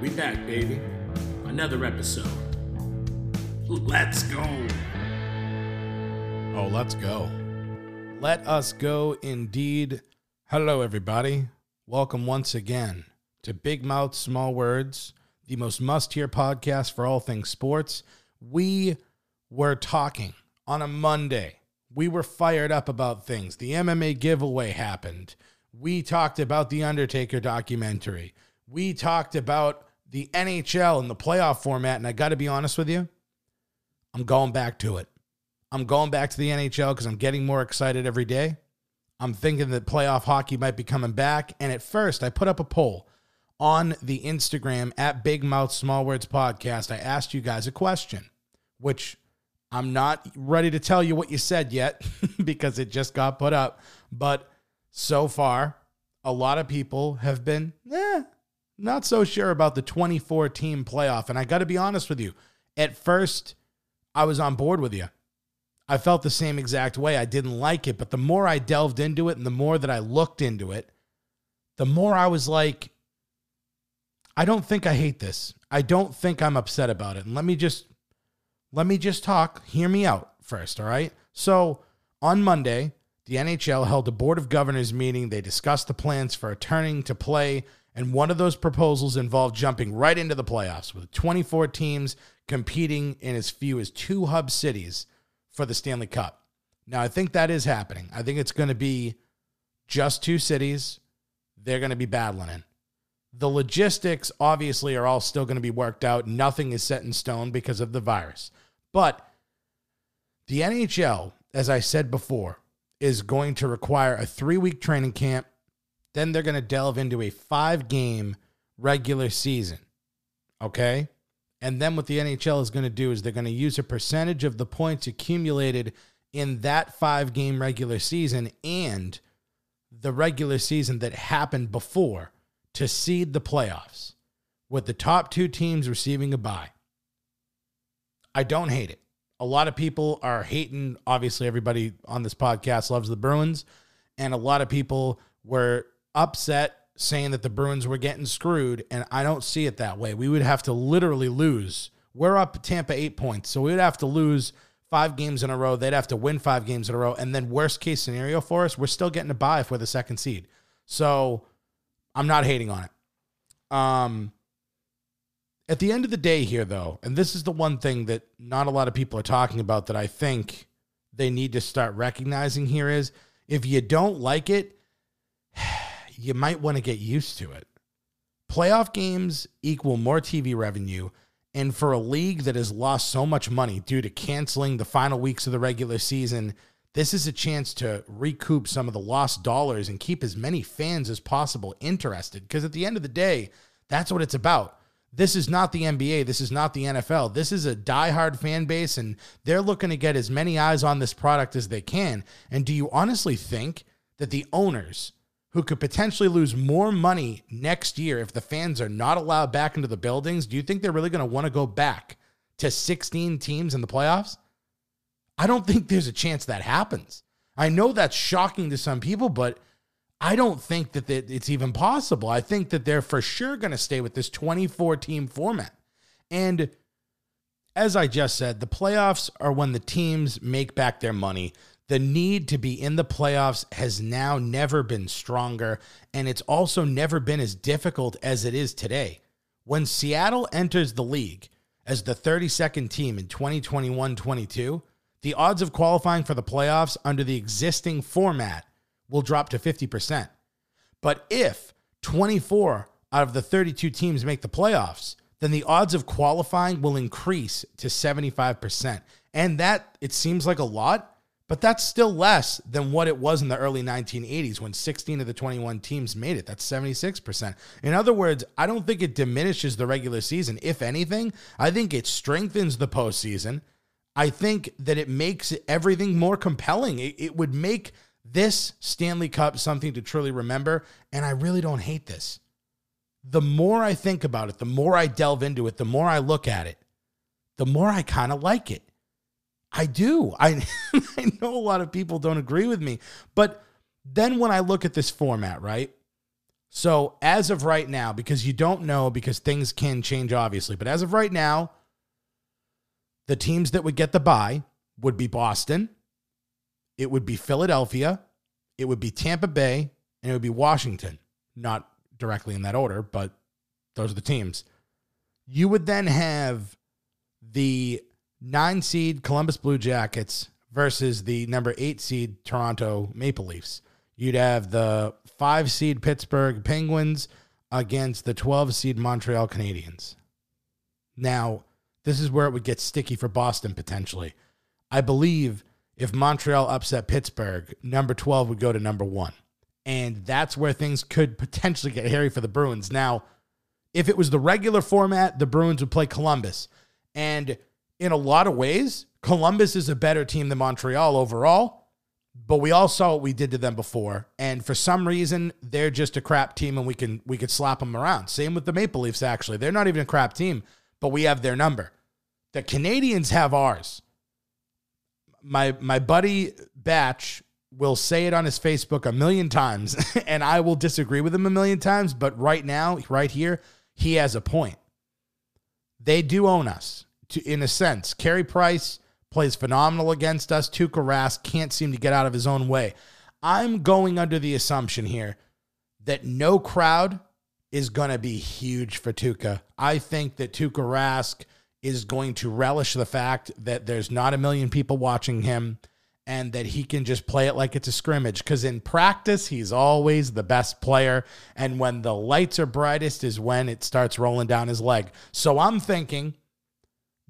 We back, baby. Another episode. Let's go. Oh, let's go. Let us go indeed. Hello, everybody. Welcome once again to Big Mouth Small Words, the most must hear podcast for all things sports. We were talking on a Monday. We were fired up about things. The MMA giveaway happened. We talked about the Undertaker documentary. We talked about the NHL and the playoff format. And I got to be honest with you, I'm going back to it. I'm going back to the NHL because I'm getting more excited every day. I'm thinking that playoff hockey might be coming back. And at first, I put up a poll on the Instagram at Big Mouth Small Words Podcast. I asked you guys a question, which I'm not ready to tell you what you said yet because it just got put up. But so far, a lot of people have been, eh, not so sure about the 24 team playoff. And I got to be honest with you. At first, I was on board with you. I felt the same exact way. I didn't like it. But the more I delved into it and the more that I looked into it, the more I was like, I don't think I hate this. I don't think I'm upset about it. And let me just let me just talk. Hear me out first, all right? So, on Monday, the NHL held a board of governors meeting. They discussed the plans for returning to play and one of those proposals involved jumping right into the playoffs with 24 teams competing in as few as two hub cities for the Stanley Cup. Now, I think that is happening. I think it's going to be just two cities they're going to be battling in. The logistics, obviously, are all still going to be worked out. Nothing is set in stone because of the virus. But the NHL, as I said before, is going to require a three week training camp then they're going to delve into a five game regular season. Okay. And then what the NHL is going to do is they're going to use a percentage of the points accumulated in that five game regular season and the regular season that happened before to seed the playoffs, with the top two teams receiving a bye. I don't hate it. A lot of people are hating. Obviously, everybody on this podcast loves the Bruins, and a lot of people were upset saying that the Bruins were getting screwed, and I don't see it that way. We would have to literally lose. We're up Tampa eight points, so we would have to lose five games in a row. They'd have to win five games in a row, and then worst case scenario for us, we're still getting a bye if we're the second seed. So I'm not hating on it. Um, at the end of the day, here though, and this is the one thing that not a lot of people are talking about that I think they need to start recognizing here is if you don't like it you might want to get used to it. Playoff games equal more TV revenue. And for a league that has lost so much money due to canceling the final weeks of the regular season, this is a chance to recoup some of the lost dollars and keep as many fans as possible interested. Because at the end of the day, that's what it's about. This is not the NBA. This is not the NFL. This is a diehard fan base, and they're looking to get as many eyes on this product as they can. And do you honestly think that the owners who could potentially lose more money next year if the fans are not allowed back into the buildings, do you think they're really going to want to go back to 16 teams in the playoffs? I don't think there's a chance that happens. I know that's shocking to some people, but I don't think that it's even possible. I think that they're for sure going to stay with this 24 team format. And as I just said, the playoffs are when the teams make back their money. The need to be in the playoffs has now never been stronger, and it's also never been as difficult as it is today. When Seattle enters the league as the 32nd team in 2021 22, the odds of qualifying for the playoffs under the existing format will drop to 50%. But if 24 out of the 32 teams make the playoffs, then the odds of qualifying will increase to 75%. And that, it seems like a lot, But that's still less than what it was in the early 1980s when 16 of the 21 teams made it. That's 76%. In other words, I don't think it diminishes the regular season. If anything, I think it strengthens the postseason. I think that it makes everything more compelling. It, it would make this Stanley Cup something to truly remember. And I really don't hate this. The more I think about it, the more I delve into it, the more I look at it, the more I kind of like it. I do. I, I know a lot of people don't agree with me. But then when I look at this format, right? So as of right now, because you don't know, because things can change, obviously, but as of right now, the teams that would get the bye would be Boston, it would be Philadelphia, it would be Tampa Bay, and it would be Washington. Not directly in that order, but those are the teams. You would then have the nine seed Columbus Blue Jackets versus the number eight seed Toronto Maple Leafs. You'd have the five seed Pittsburgh Penguins against the 12 seed Montreal Canadiens. Now, this is where it would get sticky for Boston potentially. I believe if Montreal upset Pittsburgh, number 12 would go to number one. And that's where things could potentially get hairy for the Bruins. Now, if it was the regular format, the Bruins would play Columbus. And in a lot of ways, Columbus is a better team than Montreal overall, but we all saw what we did to them before, and for some reason, they're just a crap team, and we can we could slap them around. Same with the Maple Leafs. Actually, they're not even a crap team, but we have their number. The Canadiens have ours. My my buddy Batch will say it on his Facebook a million times, and I will disagree with him a million times. But right now, right here, he has a point. They do own us to, in a sense. Carey Price plays phenomenal against us. Tuukka Rask can't seem to get out of his own way. I'm going under the assumption here that no crowd is going to be huge for Tuukka. I think that Tuukka Rask is going to relish the fact that there's not a million people watching him and that he can just play it like it's a scrimmage. Because in practice, he's always the best player. And when the lights are brightest is when it starts rolling down his leg. So I'm thinking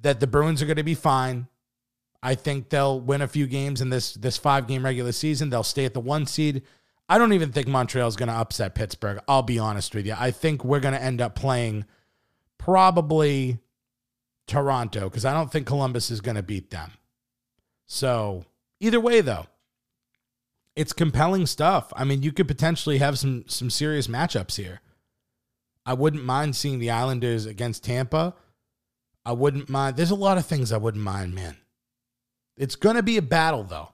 that the Bruins are going to be fine. I think they'll win a few games in this this five game regular season. They'll stay at the one seed. I don't even think Montreal is going to upset Pittsburgh. I'll be honest with you. I think we're going to end up playing probably Toronto because I don't think Columbus is going to beat them. So either way, though, it's compelling stuff. I mean, you could potentially have some some serious matchups here. I wouldn't mind seeing the Islanders against Tampa. I wouldn't mind. There's a lot of things I wouldn't mind, man. It's going to be a battle though.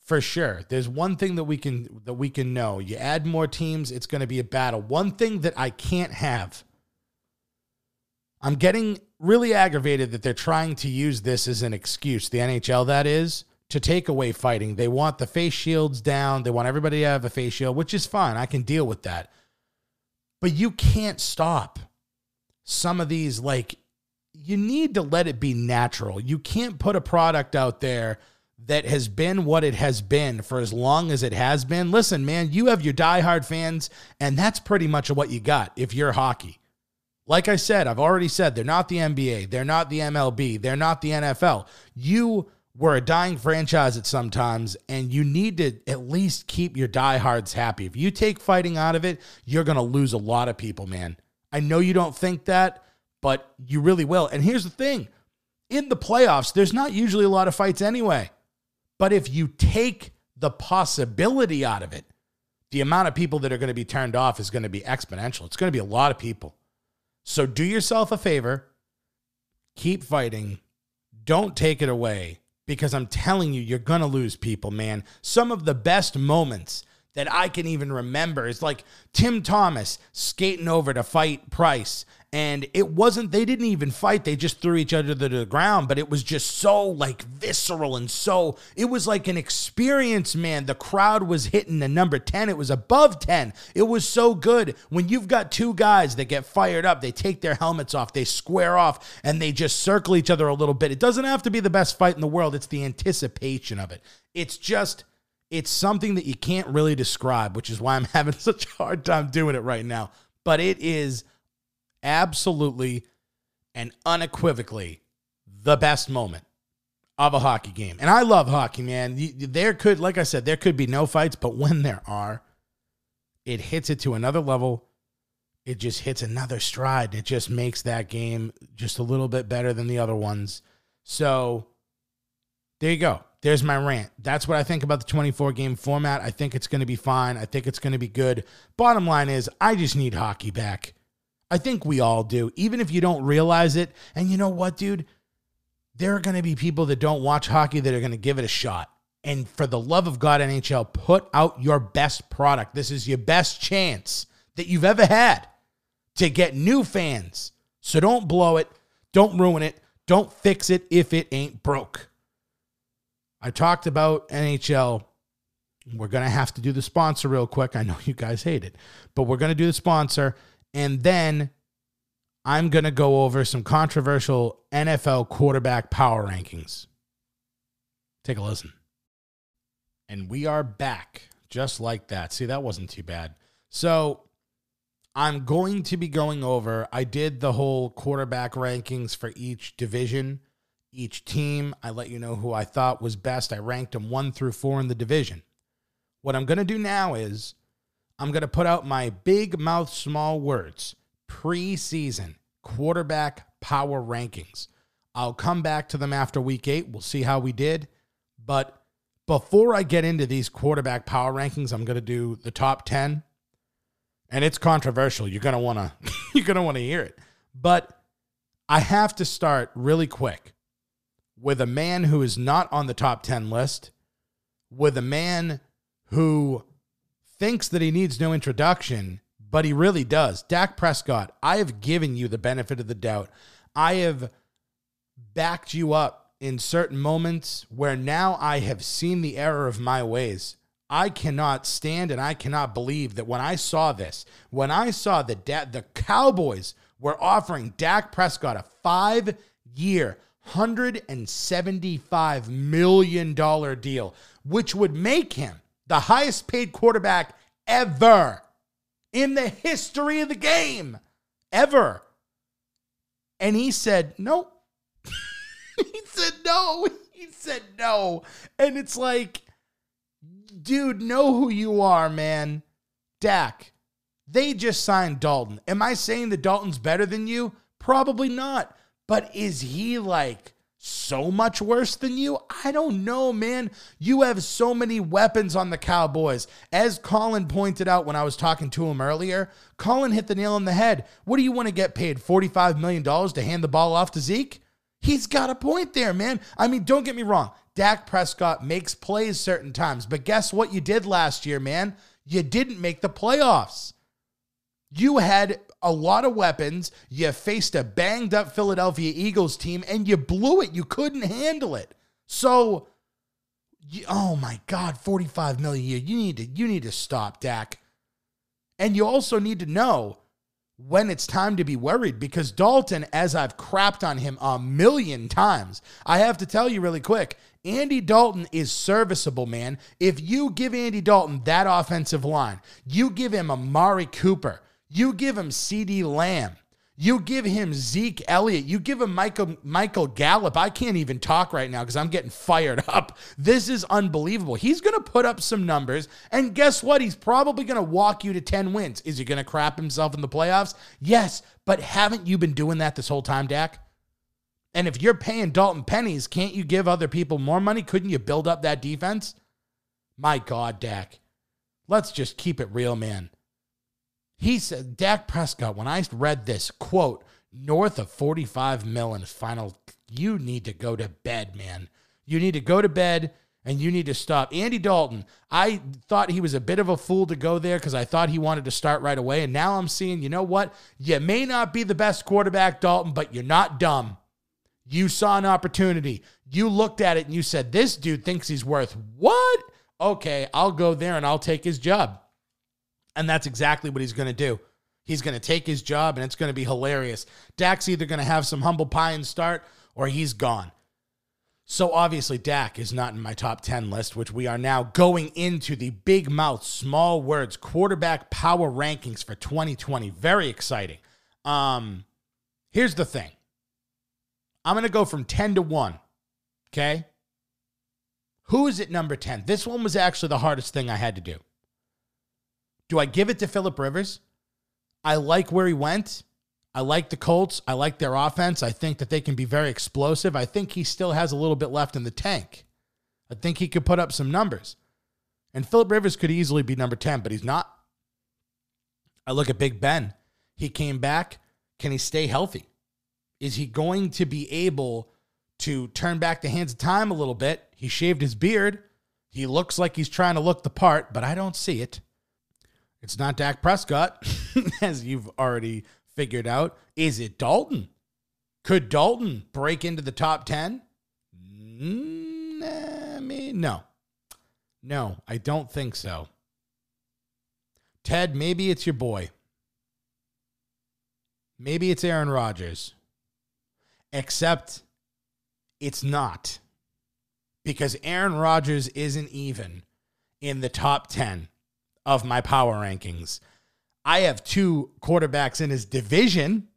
For sure. There's one thing that we can that we can know. You add more teams, it's going to be a battle. One thing that I can't have. I'm getting really aggravated that they're trying to use this as an excuse, the NHL that is, to take away fighting. They want the face shields down. They want everybody to have a face shield, which is fine. I can deal with that. But you can't stop some of these like you need to let it be natural. You can't put a product out there that has been what it has been for as long as it has been. Listen, man, you have your diehard fans, and that's pretty much what you got if you're hockey. Like I said, I've already said they're not the NBA, they're not the MLB, they're not the NFL. You were a dying franchise at some times, and you need to at least keep your diehards happy. If you take fighting out of it, you're going to lose a lot of people, man. I know you don't think that, but you really will. And here's the thing in the playoffs, there's not usually a lot of fights anyway. But if you take the possibility out of it, the amount of people that are going to be turned off is going to be exponential. It's going to be a lot of people. So do yourself a favor, keep fighting, don't take it away because I'm telling you, you're going to lose people, man. Some of the best moments that I can even remember. Is like Tim Thomas skating over to fight Price and it wasn't they didn't even fight. They just threw each other to the ground but it was just so like visceral and so it was like an experience man. The crowd was hitting the number 10 it was above 10 it was so good. When you've got two guys that get fired up they take their helmets off they square off and they just circle each other a little bit. It doesn't have to be the best fight in the world. It's the anticipation of it. It's just it's something that you can't really describe which is why i'm having such a hard time doing it right now but it is absolutely and unequivocally the best moment of a hockey game. And I love hockey, man. There could, like I said, there could be no fights, but when there are, it hits it to another level. It just hits another stride. It just makes that game just a little bit better than the other ones. So there you go. There's my rant. That's what I think about the 24 game format. I think it's going to be fine. I think it's going to be good. Bottom line is, I just need hockey back. I think we all do, even if you don't realize it. And you know what, dude? There are going to be people that don't watch hockey that are going to give it a shot. And for the love of God, NHL, put out your best product. This is your best chance that you've ever had to get new fans. So don't blow it. Don't ruin it. Don't fix it if it ain't broke. I talked about NHL. We're going to have to do the sponsor real quick. I know you guys hate it, but we're going to do the sponsor. And then I'm going to go over some controversial NFL quarterback power rankings. Take a listen. And we are back just like that. See, that wasn't too bad. So I'm going to be going over, I did the whole quarterback rankings for each division, each team. I let you know who I thought was best. I ranked them one through four in the division. What I'm going to do now is I'm going to put out my big mouth, small words preseason quarterback power rankings. I'll come back to them after week eight. We'll see how we did. But before I get into these quarterback power rankings, I'm going to do the top 10. And it's controversial. You're going to want to you're going to want to hear it. But I have to start really quick with a man who is not on the top 10 list, with a man who thinks that he needs no introduction, but he really does. Dak Prescott, I have given you the benefit of the doubt. I have backed you up in certain moments where now I have seen the error of my ways. I cannot stand and I cannot believe that when I saw this, when I saw that da- the Cowboys were offering Dak Prescott a five year, $175 million deal, which would make him the highest paid quarterback ever in the history of the game. Ever. And he said, no. he said no. He said no. And it's like, dude, know who you are, man. Dak, they just signed Dalton. Am I saying that Dalton's better than you? Probably not. But is he like so much worse than you? I don't know, man. You have so many weapons on the Cowboys. As Colin pointed out when I was talking to him earlier, Colin hit the nail on the head. What do you want to get paid? $45 million to hand the ball off to Zeke? He's got a point there, man. I mean, don't get me wrong. Dak Prescott makes plays certain times, but guess what you did last year, man? You didn't make the playoffs. You had a lot of weapons. You faced a banged up Philadelphia Eagles team and you blew it. You couldn't handle it. So, you, oh my God, 45 million a year. You need to, you need to stop, Dak. And you also need to know when it's time to be worried because Dalton, as I've crapped on him a million times, I have to tell you really quick Andy Dalton is serviceable, man. If you give Andy Dalton that offensive line, you give him Amari Cooper, you give him CeeDee Lamb, you give him Zeke Elliott, you give him Michael Michael Gallup. I can't even talk right now because I'm getting fired up. This is unbelievable. He's going to put up some numbers, and guess what? He's probably going to walk you to 10 wins. Is he going to crap himself in the playoffs? Yes, but haven't you been doing that this whole time, Dak? And if you're paying Dalton pennies, can't you give other people more money? Couldn't you build up that defense? My God, Dak. Let's just keep it real, man. He said, Dak Prescott, when I read this quote, north of 45 mil in final, you need to go to bed, man. You need to go to bed and you need to stop. Andy Dalton, I thought he was a bit of a fool to go there because I thought he wanted to start right away. And now I'm seeing, you know what? You may not be the best quarterback, Dalton, but you're not dumb. You saw an opportunity. You looked at it and you said, This dude thinks he's worth what? Okay, I'll go there and I'll take his job. And that's exactly what he's going to do. He's going to take his job and it's going to be hilarious. Dak's either going to have some humble pie and start or he's gone. So obviously, Dak is not in my top 10 list, which we are now going into the big mouth, small words quarterback power rankings for 2020. Very exciting. Um, here's the thing I'm going to go from 10 to 1 Okay. Who is at number 10? This one was actually the hardest thing I had to do. Do I give it to Philip Rivers? I like where he went. I like the Colts. I like their offense. I think that they can be very explosive. I think he still has a little bit left in the tank. I think he could put up some numbers. And Philip Rivers could easily be number 10, but he's not. I look at Big Ben. He came back. Can he stay healthy? Is he going to be able to turn back the hands of time a little bit? He shaved his beard. He looks like he's trying to look the part, but I don't see it. It's not Dak Prescott, as you've already figured out. Is it Dalton? Could Dalton break into the top 10? Mm, nah, me, no. No, I don't think so. Ted, maybe it's your boy. Maybe it's Aaron Rodgers. Except it's not. Because Aaron Rodgers isn't even in the top 10 of my power rankings. I have two quarterbacks in his division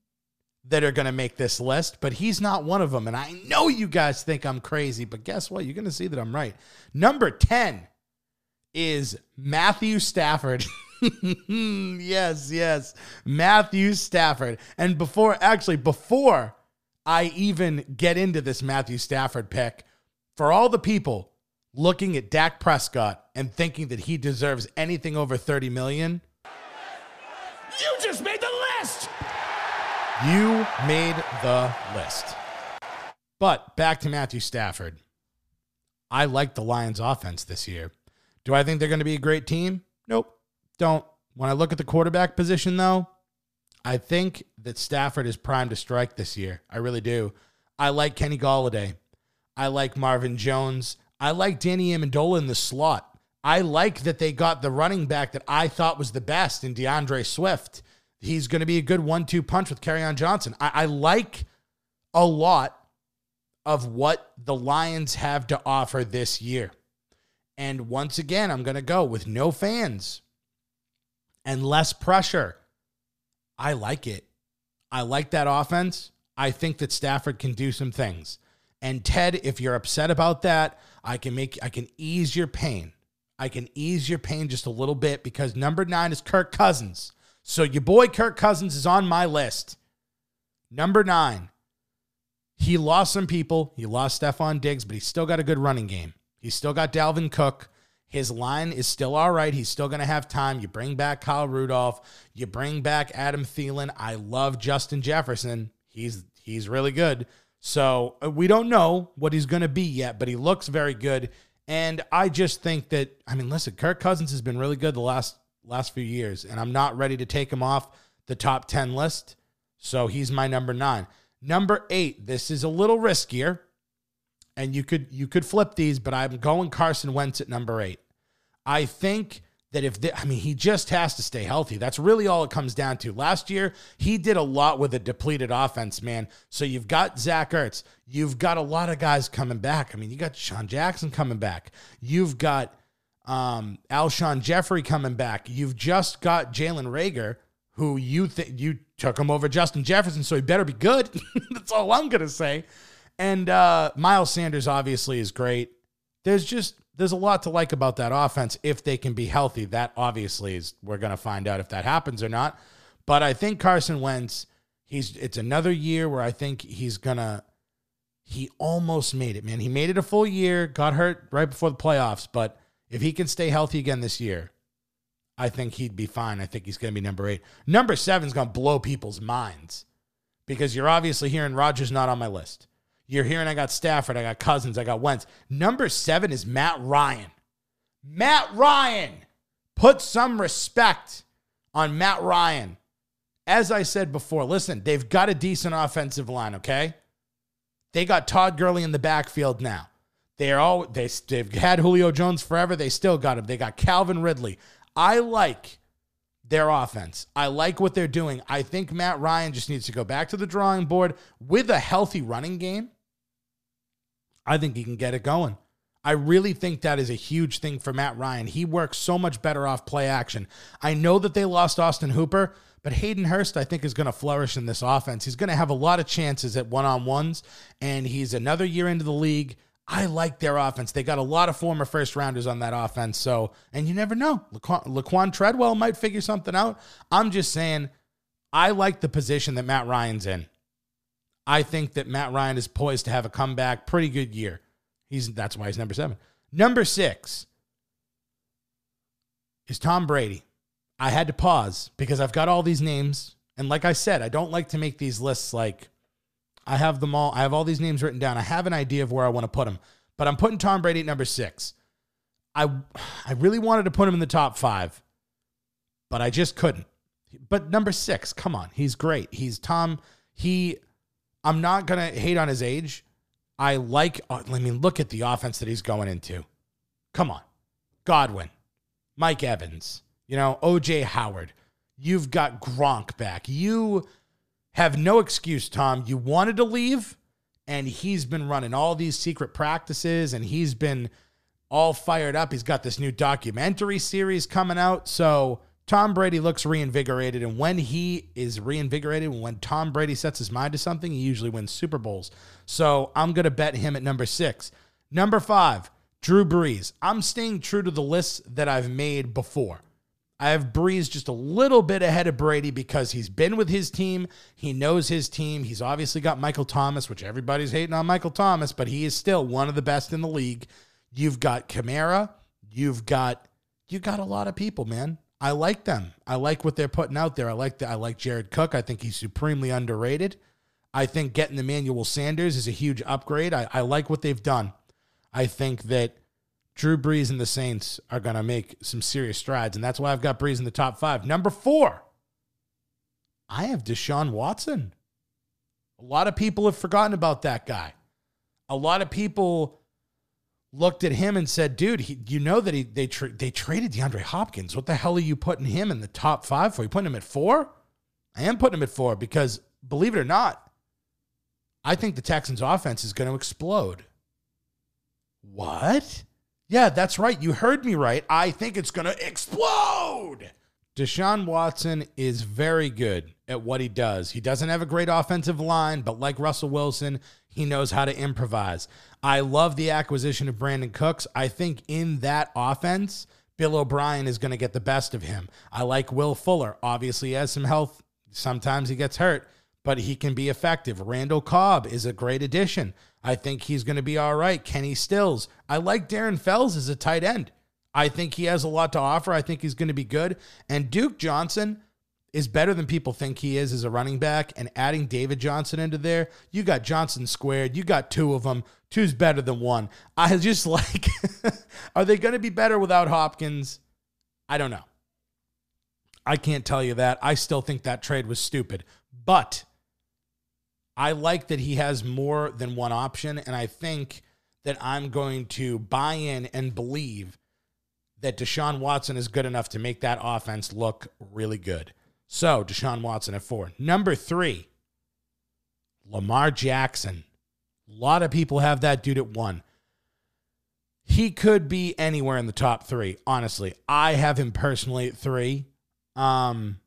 that are going to make this list, but he's not one of them. And I know you guys think I'm crazy, but guess what? You're going to see that I'm right. Number 10 is Matthew Stafford. yes, yes. Matthew Stafford. And before, actually, before I even get into this Matthew Stafford pick, for all the people looking at Dak Prescott and thinking that he deserves anything over 30 million, You just made the list! you made the list. But back to Matthew Stafford. I like the Lions offense this year. Do I think they're going to be a great team? Nope. Don't. When I look at the quarterback position, though, I think that Stafford is primed to strike this year. I really do. I like Kenny Golladay. I like Marvin Jones. I like Danny Amendola in the slot. I like that they got the running back that I thought was the best in D'Andre Swift. He's going to be a good one-two punch with on Johnson. I, I like a lot of what the Lions have to offer this year. And once again, I'm going to go with no fans and less pressure. I like it. I like that offense. I think that Stafford can do some things. And Ted, if you're upset about that, I can make I can ease your pain. I can ease your pain just a little bit because number 9 is Kirk Cousins. So your boy Kirk Cousins is on my list. Number 9. He lost some people. He lost Stefon Diggs, but he's still got a good running game. He's still got Dalvin Cook. His line is still all right. He's still going to have time. You bring back Kyle Rudolph. You bring back Adam Thielen. I love Justin Jefferson. He's he's really good. So uh, we don't know what he's going to be yet, but he looks very good. And I just think that I mean, listen, Kirk Cousins has been really good the last last few years, and I'm not ready to take him off the top ten list. So he's my number nine. Number eight. This is a little riskier and you could you could flip these, but I'm going Carson Wentz at number eight. I think that if I mean he just has to stay healthy. That's really all it comes down to. Last year he did a lot with a depleted offense, man. So you've got Zach Ertz, you've got a lot of guys coming back. I mean, you got Sean Jackson coming back, you've got um, Alshon Jeffery coming back, you've just got Jalen Reagor, who you think you took him over Justin Jefferson, so he better be good. That's all I'm gonna say. And uh, Miles Sanders obviously is great. There's just there's a lot to like about that offense if they can be healthy. That obviously is we're going to find out if that happens or not. But I think Carson Wentz, he's it's another year where I think he's gonna he almost made it, man. He made it a full year, got hurt right before the playoffs, but if he can stay healthy again this year, I think he'd be fine. I think he's going to be number eight. Number seven is going to blow people's minds because you're obviously hearing Rodgers not on my list. You're hearing I got Stafford, I got Cousins, I got Wentz. Number seven is Matt Ryan. Matt Ryan. Put some respect on Matt Ryan. As I said before, listen, they've got a decent offensive line, okay? They got Todd Gurley in the backfield now. They are all they, they've had Julio Jones forever. They still got him. They got Calvin Ridley. I like their offense. I like what they're doing. I think Matt Ryan just needs to go back to the drawing board with a healthy running game I think he can get it going. I really think that is a huge thing for Matt Ryan. He works so much better off play action. I know that they lost Austin Hooper, but Hayden Hurst, I think, is going to flourish in this offense. He's going to have a lot of chances at one on ones, and he's another year into the league. I like their offense. They got a lot of former first rounders on that offense. So, and you never know. Laquon, Laquon Treadwell might figure something out. I'm just saying, I like the position that Matt Ryan's in. I think that Matt Ryan is poised to have a comeback, pretty good year. He's that's why he's number seven. Number six is Tom Brady. I had to pause because I've got all these names. And like I said, I don't like to make these lists like I have them all. I have all these names written down. I have an idea of where I want to put them, but I'm putting Tom Brady at number six. I I really wanted to put him in the top five, but I just couldn't. But number six, come on, he's great. He's Tom. He, I'm not gonna hate on his age. I like. uh, I mean, look at the offense that he's going into. Come on, Godwin, Mike Evans, you know, OJ Howard. You've got Gronk back. You have no excuse, Tom. You wanted to leave, and he's been running all these secret practices, and he's been all fired up. He's got this new documentary series coming out. So Tom Brady looks reinvigorated. And when he is reinvigorated, when Tom Brady sets his mind to something, he usually wins Super Bowls. So I'm going to bet him at number six. Number five, Drew Brees. I'm staying true to the list that I've made before. I have Brees just a little bit ahead of Brady because he's been with his team. He knows his team. He's obviously got Michael Thomas, which everybody's hating on Michael Thomas, but he is still one of the best in the league. You've got Kamara. You've got you got a lot of people, man. I like them. I like what they're putting out there. I like the, I like Jared Cook. I think he's supremely underrated. I think getting Emmanuel Sanders is a huge upgrade. I, I like what they've done. I think that Drew Brees and the Saints are going to make some serious strides, and that's why I've got Brees in the top five. Number four, I have Deshaun Watson. A lot of people have forgotten about that guy. A lot of people looked at him and said, "Dude, he, you know that he they tra- they traded DeAndre Hopkins. What the hell are you putting him in the top five for? You putting him at four? I am putting him at four because believe it or not, I think the Texans' offense is going to explode. What? Yeah, that's right. You heard me right. I think it's going to explode. Deshaun Watson is very good at what he does. He doesn't have a great offensive line, but like Russell Wilson, he knows how to improvise. I love the acquisition of Brandin Cooks. I think in that offense, Bill O'Brien is going to get the best of him. I like Will Fuller. Obviously, he has some health. Sometimes he gets hurt, but he can be effective. Randall Cobb is a great addition. I think he's going to be all right. Kenny Stills. I like Darren Fells as a tight end. I think he has a lot to offer. I think he's going to be good. And Duke Johnson is better than people think he is as a running back. And adding David Johnson into there, you got Johnson squared. You got two of them. Two's better than one. I just like, are they going to be better without Hopkins? I don't know. I can't tell you that. I still think that trade was stupid. But I like that he has more than one option. And I think that I'm going to buy in and believe that Deshaun Watson is good enough to make that offense look really good. So, Deshaun Watson at four. Number three, Lamar Jackson. A lot of people have that dude at one. He could be anywhere in the top three, honestly. I have him personally at three. Um,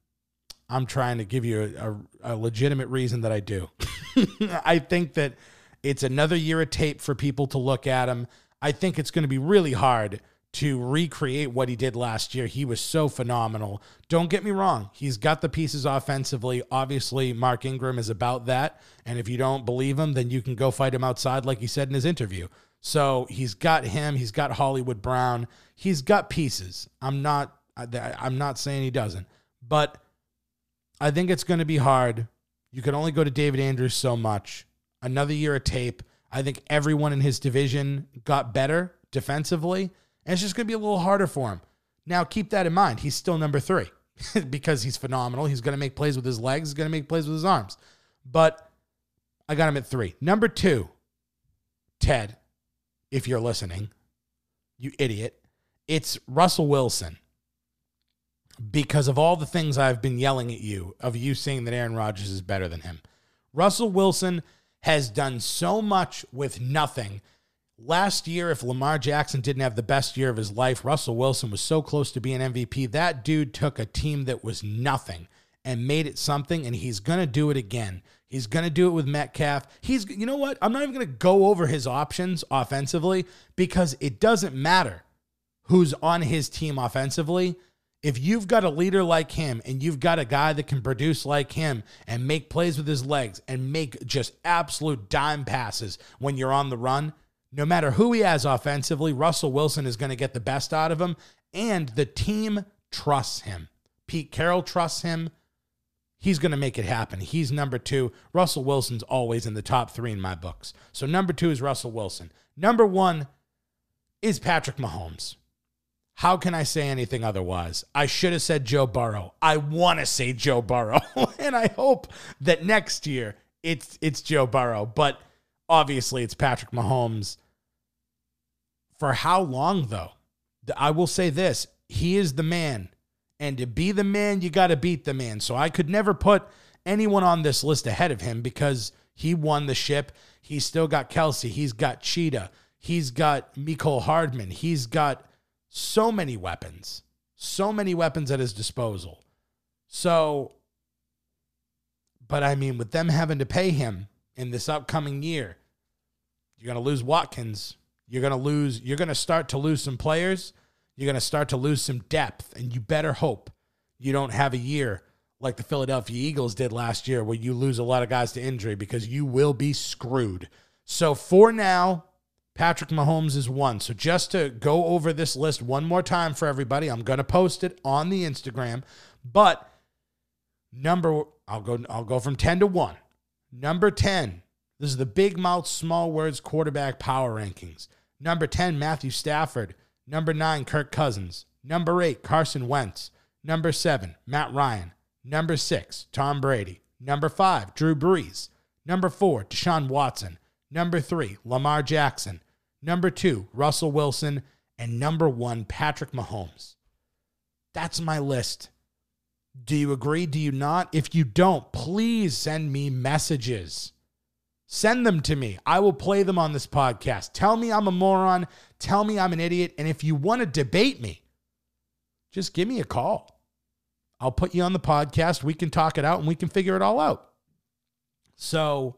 I'm trying to give you a, a, a legitimate reason that I do. I think that it's another year of tape for people to look at him. I think it's going to be really hard to recreate what he did last year. He was so phenomenal. Don't get me wrong, he's got the pieces offensively. Obviously, Mark Ingram is about that. And if you don't believe him, then you can go fight him outside, like he said in his interview. So he's got him, he's got Hollywood Brown, he's got pieces. I'm not I'm not saying he doesn't, but I think it's going to be hard. You can only go to David Andrews so much. Another year of tape. I think everyone in his division got better defensively. And it's just going to be a little harder for him. Now, keep that in mind. He's still number three because he's phenomenal. He's going to make plays with his legs, he's going to make plays with his arms. But I got him at three. Number two, Ted, if you're listening, you idiot, it's Russell Wilson. Because of all the things I've been yelling at you, of you saying that Aaron Rodgers is better than him. Russell Wilson has done so much with nothing Last year, if Lamar Jackson didn't have the best year of his life, Russell Wilson was so close to being MVP. That dude took a team that was nothing and made it something, and he's going to do it again. He's going to do it with Metcalf. He's, you know what? I'm not even going to go over his options offensively because it doesn't matter who's on his team offensively. If you've got a leader like him and you've got a guy that can produce like him and make plays with his legs and make just absolute dime passes when you're on the run, no matter who he has offensively, Russell Wilson is going to get the best out of him. And the team trusts him. Pete Carroll trusts him. He's going to make it happen. He's number two. Russell Wilson's always in the top three in my books. So number two is Russell Wilson. Number one is Patrick Mahomes. How can I say anything otherwise? I should have said Joe Burrow. I want to say Joe Burrow, and I hope that next year it's it's Joe Burrow, but obviously it's Patrick Mahomes. For how long though? I will say this, he is the man. And to be the man, you got to beat the man. So I could never put anyone on this list ahead of him because he won the ship. He's still got Kelce. He's got Cheetah. He's got Mecole Hardman. He's got so many weapons, so many weapons at his disposal. So, but I mean, with them having to pay him in this upcoming year, you're going to lose Watkins. You're going to lose, you're going to start to lose some players. You're going to start to lose some depth. And you better hope you don't have a year like the Philadelphia Eagles did last year, where you lose a lot of guys to injury because you will be screwed. So for now, Patrick Mahomes is one. So just to go over this list one more time for everybody, I'm going to post it on the Instagram. But number I'll go I'll go from 10 to 1. Number 10. This is the big mouth small words quarterback power rankings. Number 10 Matthew Stafford. Number 9 Kirk Cousins. Number 8 Carson Wentz. Number 7 Matt Ryan. Number 6 Tom Brady. Number 5 Drew Brees. Number 4 Deshaun Watson. Number three, Lamar Jackson. Number two, Russell Wilson. And number one, Patrick Mahomes. That's my list. Do you agree? Do you not? If you don't, please send me messages. Send them to me. I will play them on this podcast. Tell me I'm a moron. Tell me I'm an idiot. And if you want to debate me, just give me a call. I'll put you on the podcast. We can talk it out and we can figure it all out. So,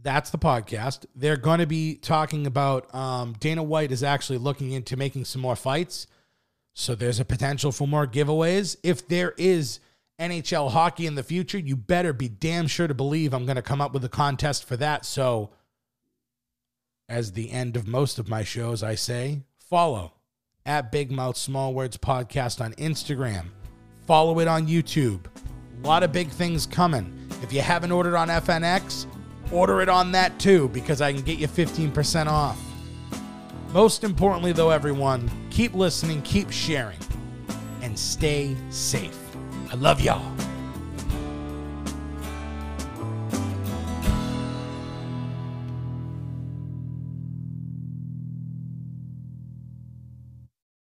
that's the podcast. They're going to be talking about um, Dana White is actually looking into making some more fights. So there's a potential for more giveaways. If there is NHL hockey in the future, you better be damn sure to believe I'm going to come up with a contest for that. So, as the end of most of my shows, I say follow at Big Mouth Small Words Podcast on Instagram. Follow it on YouTube. A lot of big things coming. If you haven't ordered on FNX, Order it on that too because I can get you 15% off. Most importantly, though, everyone, keep listening, keep sharing, and stay safe. I love y'all.